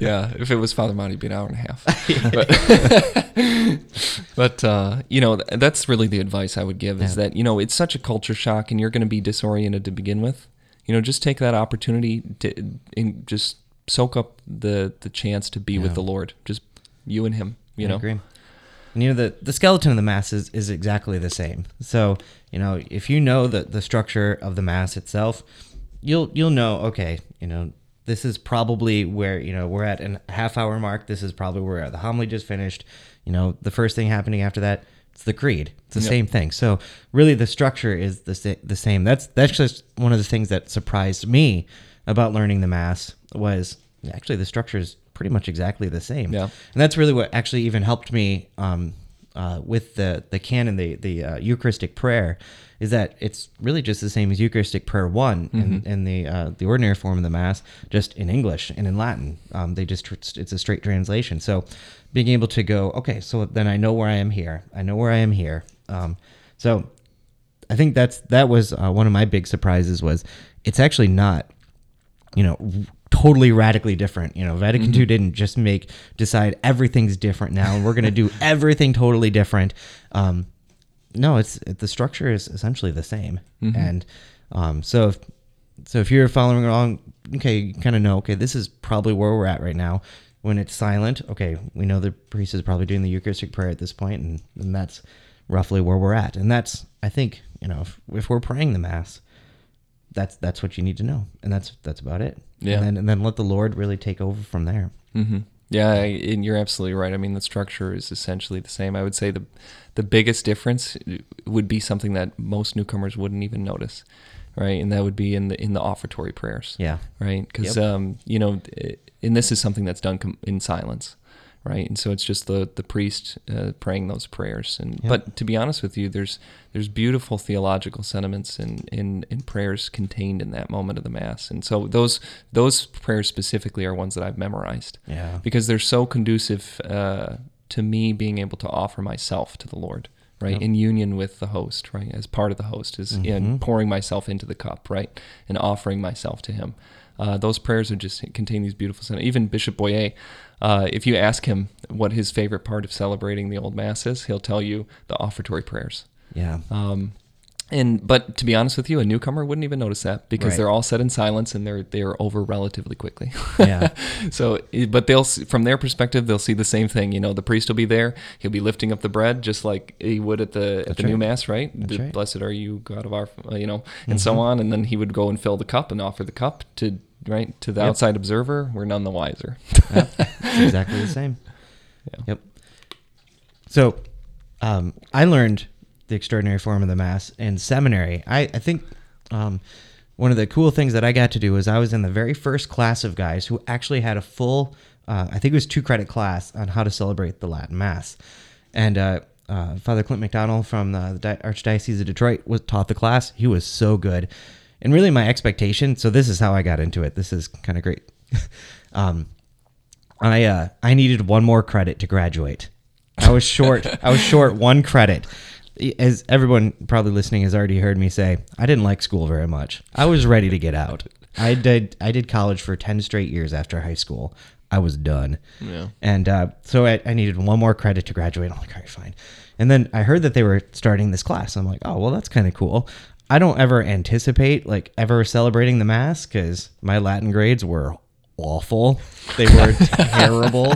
yeah, if it was Father Monty, it'd be an hour and a half. But, but uh, you know, that's really the advice I would give is Yeah. that you know it's such a culture shock, and you're going to be disoriented to begin with. You know, just take that opportunity to and just soak up the the chance to be with the Lord, just you and Him. You I know, agree. And, you know the the skeleton of the mass is, is exactly the same. So you know if you know the the structure of the mass itself, you'll you'll know okay you know this is probably where you know we're at a half hour mark. This is probably where the homily just finished. You know the first thing happening after that it's the creed. It's the Yep. same thing. So really the structure is the sa- the same. That's that's just one of the things that surprised me about learning the mass was actually the structure is pretty much exactly the same. Yeah. and that's really what actually even helped me um, uh, with the the canon, the the uh, Eucharistic prayer, is that it's really just the same as Eucharistic prayer one in, in the uh, the ordinary form of the Mass, just in English and in Latin. Um, they just it's a straight translation. So being able to go, okay, so then I know where I am here. I know where I am here. Um, so I think that's that was uh, one of my big surprises was it's actually not you know totally radically different. You know vatican ii didn't just make decide everything's different now. And we're going to do everything totally different. Um no it's it, the structure is essentially the same. And um so if, so if you're following along okay you kind of know okay this is probably where we're at right now. When it's silent okay we know the priest is probably doing the eucharistic prayer at this point and, and that's roughly where we're at. And that's i think you know if, if we're praying the mass that's that's what you need to know, and that's that's about it. Yeah. and then, and then let the Lord really take over from there. hmm Yeah, I- and you're absolutely right. I mean, the structure is essentially the same. I would say the the biggest difference would be something that most newcomers wouldn't even notice, right? And that would be in the in the offertory prayers. Yeah, right? Because Yep. um, you know, and this is something that's done com- in silence, right? And so it's just the the priest uh, praying those prayers. And Yep. but to be honest with you, there's there's beautiful theological sentiments in, in in prayers contained in that moment of the mass. And so those those prayers specifically are ones that I've memorized yeah, because they're so conducive uh, to me being able to offer myself to the Lord, right, in union with the host, right, as part of the host is in Mhm. pouring myself into the cup, right, and offering myself to Him. Uh, those prayers are just contain these beautiful sentiments. Even Bishop Boyea, uh, if you ask him what his favorite part of celebrating the old mass is, he'll tell you the offertory prayers. yeah, Um, and but to be honest with you, a newcomer wouldn't even notice that because Right. they're all said in silence and they're they're over relatively quickly. Yeah. so, but they'll from their perspective, they'll see the same thing. You know, the priest will be there. He'll be lifting up the bread just like he would at the at That's the new mass, right? The right. Mm-hmm. Blessed are you, God of our, uh, you know, and so on. And then he would go and fill the cup and offer the cup to right to the Yep. outside observer. We're none the wiser. it's exactly the same. Yeah. Yep. So, um, I learned the extraordinary form of the mass in seminary. I, I think um, one of the cool things that I got to do was I was in the very first class of guys who actually had a full, uh, I think it was two credit class on how to celebrate the Latin Mass, and uh, uh, Father Clint McDonald from the Di- Archdiocese of Detroit was taught the class. He was so good, and really my expectation. So this is how I got into it. This is kind of great. um, I uh, I needed one more credit to graduate. I was short. I was short one credit. As everyone probably listening has already heard me say, I didn't like school very much. I was ready to get out. I did. I did college for ten straight years after high school. I was done. Yeah. And uh, so I, I needed one more credit to graduate. I'm like, all right, fine. And then I heard that they were starting this class. I'm like, oh, well, that's kind of cool. I don't ever anticipate like ever celebrating the mass because my Latin grades were awful. They were terrible.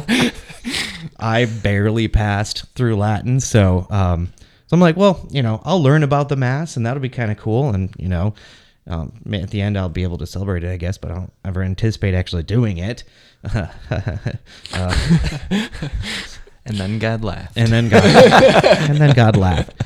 I barely passed through Latin, so um, so I'm like, well, you know, I'll learn about the mass, and that'll be kind of cool. And you know, um, at the end, I'll be able to celebrate it, I guess, but I don't ever anticipate actually doing it. uh, And then God laughed. and then God, and then God laughed.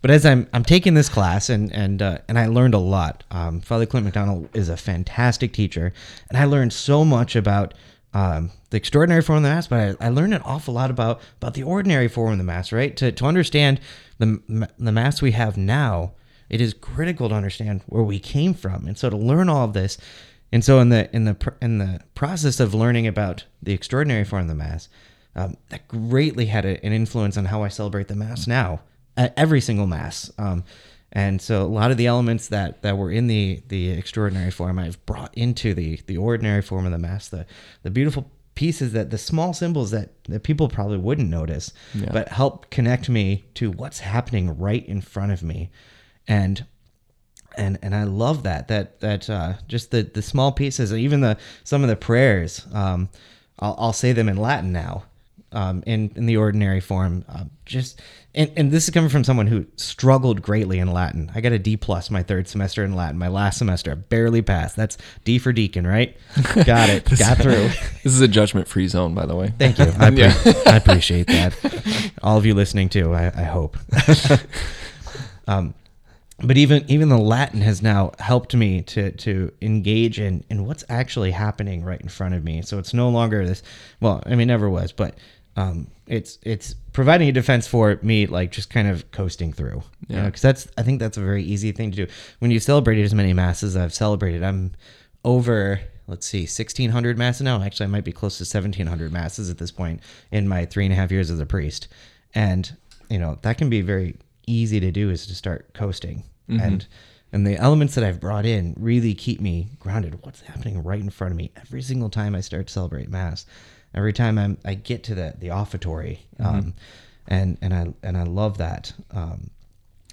But as I'm I'm taking this class and and uh, and I learned a lot. Um, Father Clint McDonald is a fantastic teacher, and I learned so much about um, the extraordinary form of the mass. But I, I learned an awful lot about about the ordinary form of the mass. Right to to understand the the mass we have now, it is critical to understand where we came from, and so to learn all of this. And so in the in the in the process of learning about the extraordinary form of the mass, um, that greatly had a, an influence on how I celebrate the mass now, at every single mass. Um, and so a lot of the elements that, that were in the the extraordinary form, I've brought into the the ordinary form of the mass. The the beautiful pieces that the small symbols that, that people probably wouldn't notice, Yeah. but help connect me to what's happening right in front of me, and and and I love that that that uh, just the the small pieces, even the some of the prayers. Um, I'll, I'll say them in Latin now, um, in in the ordinary form. Um, just and, and this is coming from someone who struggled greatly in Latin. I got a D plus my third semester in Latin. My last semester I barely passed. That's D for deacon, right? Got it. got through. This is a judgment-free zone, by the way. Thank you. I, Yeah. I appreciate that. All of you listening too, I, I hope. um, but even even the Latin has now helped me to to engage in in what's actually happening right in front of me. So it's no longer this. Well, I mean, never was, but um, it's it's providing a defense for me, like just kind of coasting through. Yeah. You know, because that's I think that's a very easy thing to do when you celebrate as many masses I've celebrated. I'm over let's see 1600 masses now actually i might be close to 1700 masses at this point in my three and a half years as a priest and you know that can be very easy to do is to start coasting mm-hmm. and and the elements that i've brought in really keep me grounded what's happening right in front of me every single time i start to celebrate mass every time I'm, i get to the the offertory mm-hmm. um, and and i and i love that um,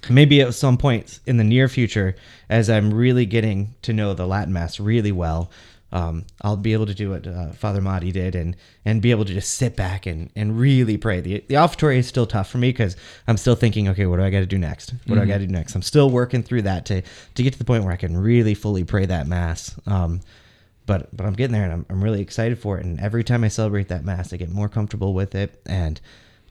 maybe at some point in the near future as i'm really getting to know the latin mass really well um, I'll be able to do what uh, Father Motti did and and be able to just sit back and, and really pray. The the offertory is still tough for me because I'm still thinking, okay, what do I got to do next? What mm-hmm. do I mm-hmm. got to do next? I'm still working through that to to get to the point where I can really fully pray that mass. Um, but but I'm getting there and I'm, I'm really excited for it. And every time I celebrate that mass, I get more comfortable with it and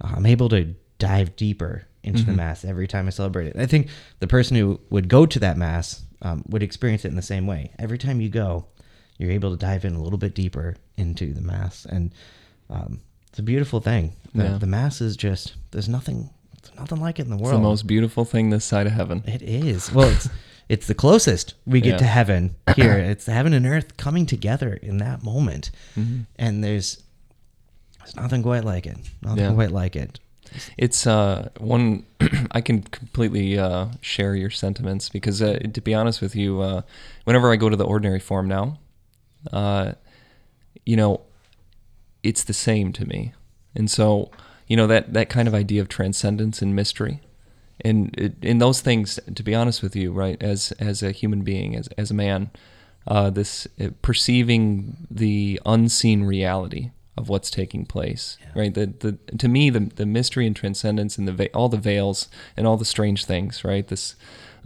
uh, I'm able to dive deeper into mm-hmm. the mass every time I celebrate it. I think the person who would go to that mass um, would experience it in the same way. Every time you go, you're able to dive in a little bit deeper into the mass, and um, it's a beautiful thing. The, yeah. the mass is just there's nothing, there's nothing like it in the world. It's the most beautiful thing this side of heaven. It is. Well, it's it's the closest we get yeah. to heaven here. It's heaven and earth coming together in that moment, mm-hmm. and there's there's nothing quite like it. Nothing yeah. quite like it. It's uh, one I can completely uh, share your sentiments because uh, to be honest with you, uh, whenever I go to the ordinary form now, uh, you know, it's the same to me. And so, you know, that, that kind of idea of transcendence and mystery, and in those things, to be honest with you, right, as as a human being, as as a man, uh, this uh, perceiving the unseen reality of what's taking place, yeah. right? The, the to me the the mystery and transcendence and the all the veils and all the strange things, right? This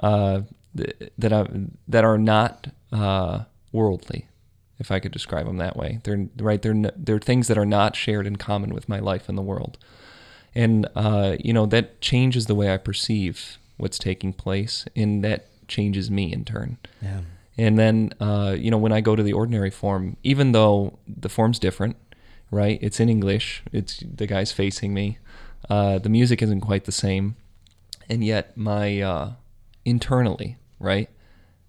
uh, that I, that are not uh, worldly, if I could describe them that way. They're right. They're they're things that are not shared in common with my life in the world, and uh, you know that changes the way I perceive what's taking place, and that changes me in turn. Yeah. And then uh, you know when I go to the ordinary form, even though the form's different, right? It's in English. It's the guy's facing me. Uh, the music isn't quite the same, and yet my uh, internally, right?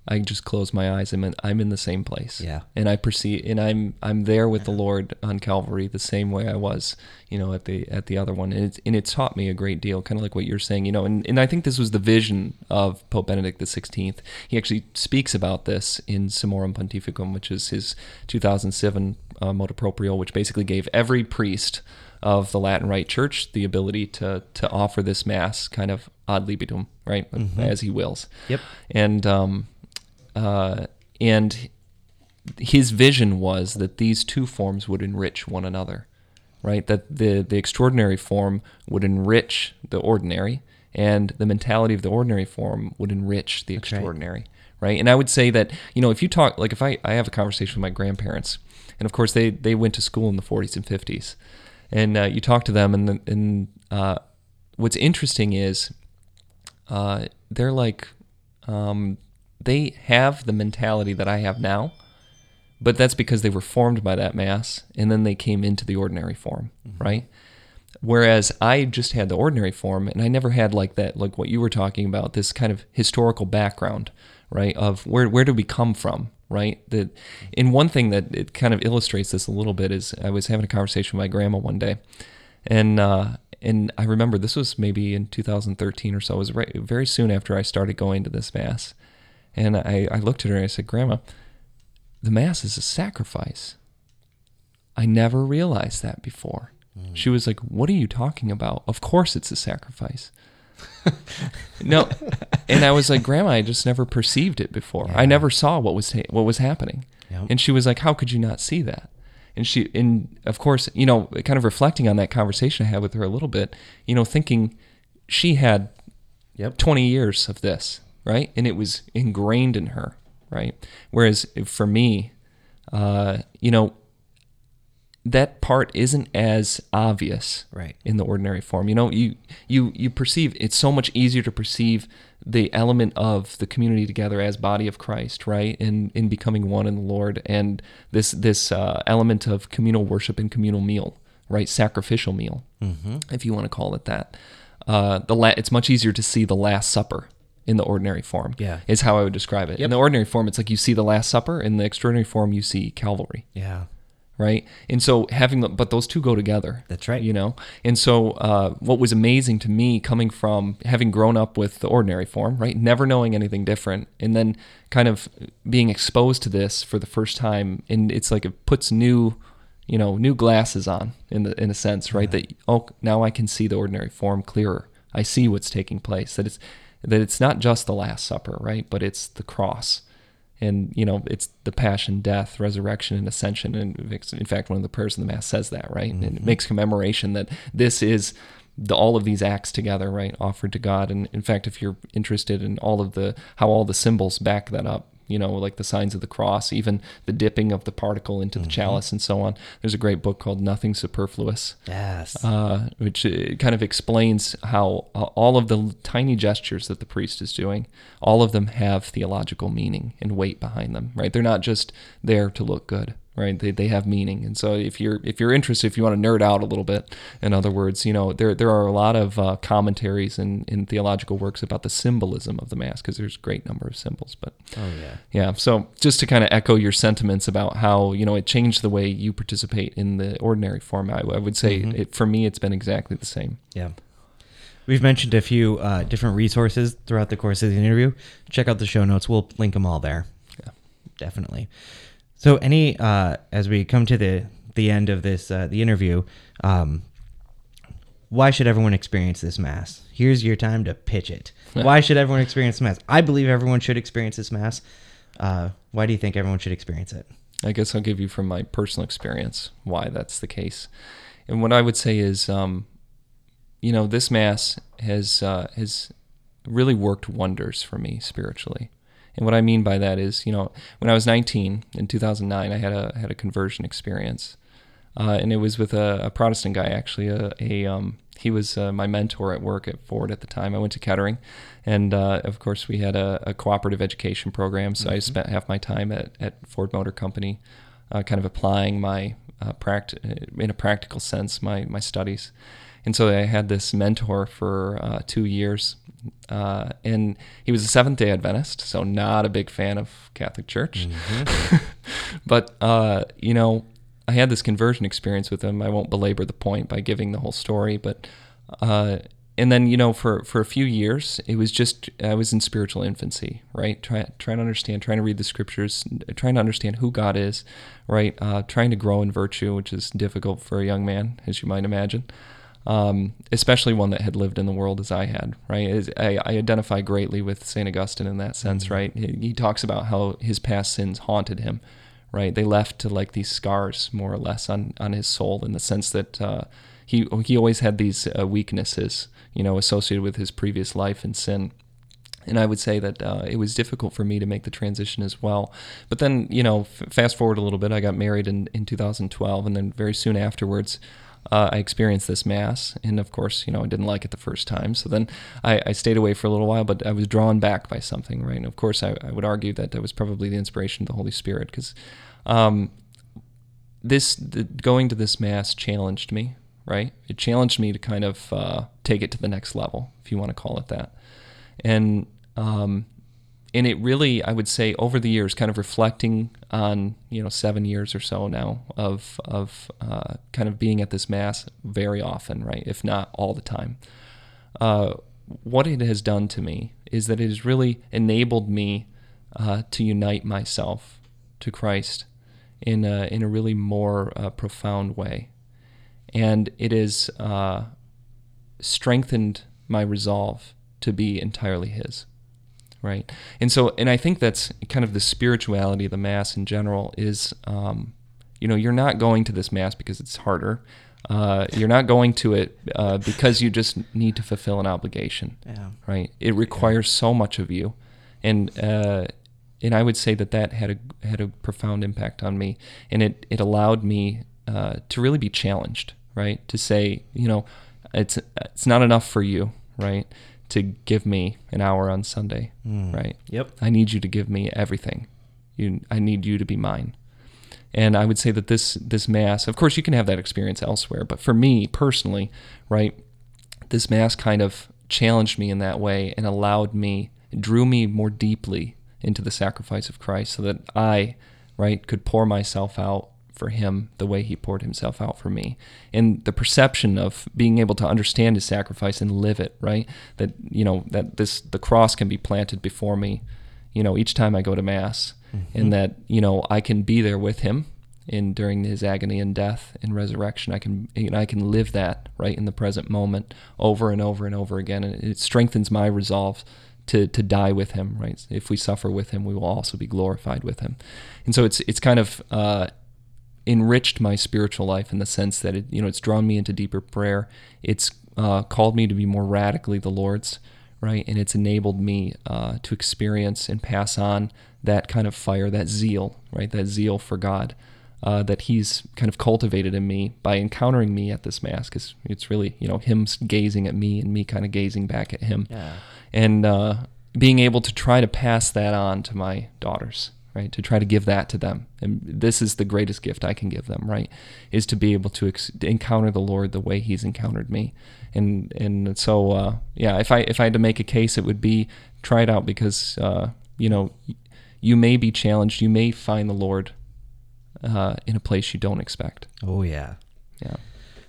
I just close my eyes. I'm in, I'm in the same place. Yeah. And I perceive, and I'm I'm there with the Lord on Calvary the same way I was, you know, at the at the other one. And it's and it taught me a great deal, kind of like what you're saying, you know. And and I think this was the vision of Pope Benedict XVI. He actually speaks about this in Summorum Pontificum, which is his 2007 uh, motu proprio, which basically gave every priest of the Latin Rite Church the ability to to offer this mass kind of ad libitum, right, mm-hmm. as he wills. Yep. And um, uh, and his vision was that these two forms would enrich one another, right? That the, the extraordinary form would enrich the ordinary, and the mentality of the ordinary form would enrich the That's extraordinary, right. right? And I would say that, you know, if you talk, like if I, I have a conversation with my grandparents, and of course they, they went to school in the 40s and 50s, and uh, you talk to them, and, the, and uh, what's interesting is uh, they're like, um, they have the mentality that I have now, but that's because they were formed by that mass and then they came into the ordinary form, mm-hmm. right? Whereas I just had the ordinary form and I never had like that, like what you were talking about, this kind of historical background, right? Of where where do we come from, right? That in one thing that it kind of illustrates this a little bit is I was having a conversation with my grandma one day, and uh, and I remember this was maybe in 2013 or so. It was right, very soon after I started going to this mass, and I, I looked at her and I said, Grandma, the Mass is a sacrifice. I never realized that before. Mm. She was like, What are you talking about? Of course it's a sacrifice. no, and I was like, Grandma, I just never perceived it before. Yeah. I never saw what was ta- what was happening. Yep. And she was like, How could you not see that? And she, and of course, you know, kind of reflecting on that conversation I had with her a little bit, you know, thinking she had yep. 20 years of this right? And it was ingrained in her, right? Whereas for me, uh, you know, that part isn't as obvious Right. in the ordinary form. You know, you you you perceive it's so much easier to perceive the element of the community together as body of Christ, right? In in becoming one in the Lord, and this this uh, element of communal worship and communal meal, right? Sacrificial meal, mm-hmm. if you want to call it that. Uh, the la- it's much easier to see the Last Supper in the ordinary form. Yeah. is how I would describe it. Yep. In the ordinary form, it's like you see the Last Supper. In the extraordinary form, you see Calvary Yeah. right? And so having, the, but those two go together. That's right. You know, and so uh, what was amazing to me, coming from having grown up with the ordinary form, right, never knowing anything different, and then kind of being exposed to this for the first time, and it's like it puts new, you know, new glasses on in the in a sense, right? That oh, now I can see the ordinary form clearer. I see what's taking place. That it's that it's not just the Last Supper, right? But it's the cross. And you know it's the passion death resurrection and ascension. And in fact one of the prayers in the mass says that right? And it mm-hmm. makes commemoration that this is the, all of these acts together right offered to god. And in fact if you're interested in all of the how all the symbols back that up you know like the signs of the cross even the dipping of the particle into the chalice and so on there's a great book called nothing superfluous Yes. uh, which uh, kind of explains how uh, all of the tiny gestures that the priest is doing, all of them have theological meaning and weight behind them, right? They're not just there to look good, right? They, they have meaning. And so if you're if you're interested, if you want to nerd out a little bit, in other words, you know, there there are a lot of uh, commentaries and in, theological works about the symbolism of the mass because there's a great number of symbols, but oh yeah. yeah. So just to kind of echo your sentiments about how you know it changed the way you participate in the ordinary form, I, I would say it, for me it's been exactly the same. Yeah. We've mentioned a few uh, different resources throughout the course of the interview. Check out the show notes. We'll link them all there. Yeah. Definitely. So, any uh, as we come to the the end of this uh, the interview, um, why should everyone experience this mass? Here's your time to pitch it. why should everyone experience mass? I believe everyone should experience this mass. Uh, why do you think everyone should experience it? I guess I'll give you from my personal experience why that's the case. And what I would say is, um, you know, this mass has uh, has really worked wonders for me spiritually. And what I mean by that is, you know, when I was 19 in 2009, I had a had a conversion experience, uh, and it was with a, a Protestant guy actually. A, a um, he was uh, my mentor at work at Ford at the time. I went to Kettering, and uh, of course we had a, a cooperative education program. So I spent half my time at, at Ford Motor Company, uh, kind of applying my uh, pract- in a practical sense my my studies. And so I had this mentor for uh, two years, uh, and he was a Seventh Day Adventist, so not a big fan of Catholic Church. but uh, you know, I had this conversion experience with him. I won't belabor the point by giving the whole story, but uh, and then you know, for for a few years, it was just I was in spiritual infancy, right? Try, trying to understand, trying to read the scriptures, trying to understand who God is, right? Uh, trying to grow in virtue, which is difficult for a young man, as you might imagine um, especially one that had lived in the world as I had, right? I, I identify greatly with St. Augustine in that sense, right? He, he talks about how his past sins haunted him, right? They left to like these scars, more or less, on, on his soul in the sense that uh, he, he always had these uh, weaknesses, you know, associated with his previous life and sin. And I would say that uh, it was difficult for me to make the transition as well. But then, you know, f- fast forward a little bit, I got married in, in 2012, and then very soon afterwards, uh, I experienced this mass, and of course, you know, I didn't like it the first time. So then I, I stayed away for a little while, but I was drawn back by something, right? And of course, I, I would argue that that was probably the inspiration of the Holy Spirit, because um, this the, going to this mass challenged me, right? It challenged me to kind of uh, take it to the next level, if you want to call it that, and um, and it really, I would say, over the years, kind of reflecting on you know seven years or so now of of uh, kind of being at this mass very often, right? If not all the time. Uh, what it has done to me is that it has really enabled me uh, to unite myself to Christ in a, in a really more uh, profound way, and it has uh, strengthened my resolve to be entirely His right and so and i think that's kind of the spirituality of the mass in general is um, you know you're not going to this mass because it's harder uh, you're not going to it uh, because you just need to fulfill an obligation Yeah. right it requires so much of you and uh, and i would say that that had a had a profound impact on me and it it allowed me uh, to really be challenged, right? To say, you know, it's it's not enough for you, right? To give me an hour on Sunday, mm. right? Yep. I need you to give me everything. You, I need you to be mine. And I would say that this this mass, of course, you can have that experience elsewhere, but for me personally, right, this mass kind of challenged me in that way and allowed me, drew me more deeply into the sacrifice of Christ, so that I, right, could pour myself out for him the way he poured himself out for me. And the perception of being able to understand his sacrifice and live it right? That you know that this the cross can be planted before me you know each time i go to mass. Mm-hmm. and that you know i can be there with him in during his agony and death and resurrection. I can and i can live that right in the present moment over and over and over again. And it strengthens my resolve to to die with him right? If we suffer with him we will also be glorified with him. And so it's it's kind of uh enriched my spiritual life in the sense that it you know it's drawn me into deeper prayer. It's uh, called me to be more radically the lord's right? And it's enabled me uh, to experience and pass on that kind of fire that zeal right? That zeal for god uh, that he's kind of cultivated in me by encountering me at this mass because it's really you know him gazing at me and me kind of gazing back at him. Yeah. and uh, being able to try to pass that on to my daughters right to try to give that to them and this is the greatest gift i can give them right is to be able to ex- encounter the lord the way he's encountered me and and so uh, yeah if i if i had to make a case it would be try it out because uh, you know you may be challenged you may find the lord uh, in a place you don't expect Oh yeah. yeah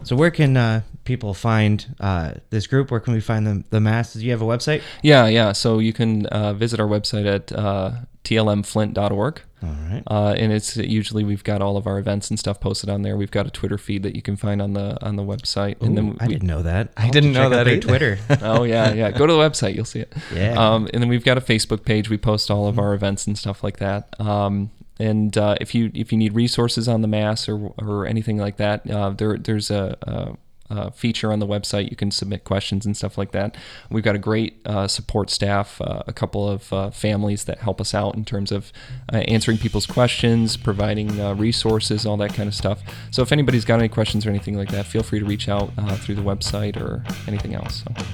So where can uh, people find uh, this group? Where can we find the the mass? Do you have a website? yeah yeah so you can uh, visit our website at uh, tlmflint.org All right. Uh, and it's usually we've got all of our events and stuff posted on there. We've got a Twitter feed that you can find on the on the website. and Ooh, I we, didn't know that. I I'll didn't know that their either. Twitter. oh yeah, yeah. Go to the website, you'll see it. Yeah. Um, and then we've got a Facebook page. We post all of our events and stuff like that. Um, and uh, if you if you need resources on the mass or or anything like that, uh, there there's a, a, a feature on the website. You can submit questions and stuff like that. We've got a great uh, support staff, uh, a couple of uh, families that help us out in terms of uh, answering people's questions, providing uh, resources, all that kind of stuff. So if anybody's got any questions or anything like that, feel free to reach out uh, through the website or anything else. So.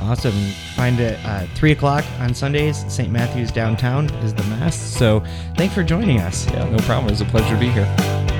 Awesome. Find it uh, 3 o'clock on Sundays. St. Matthew's downtown is the Mass. So thanks for joining us. Yeah, no problem. It was a pleasure to be here.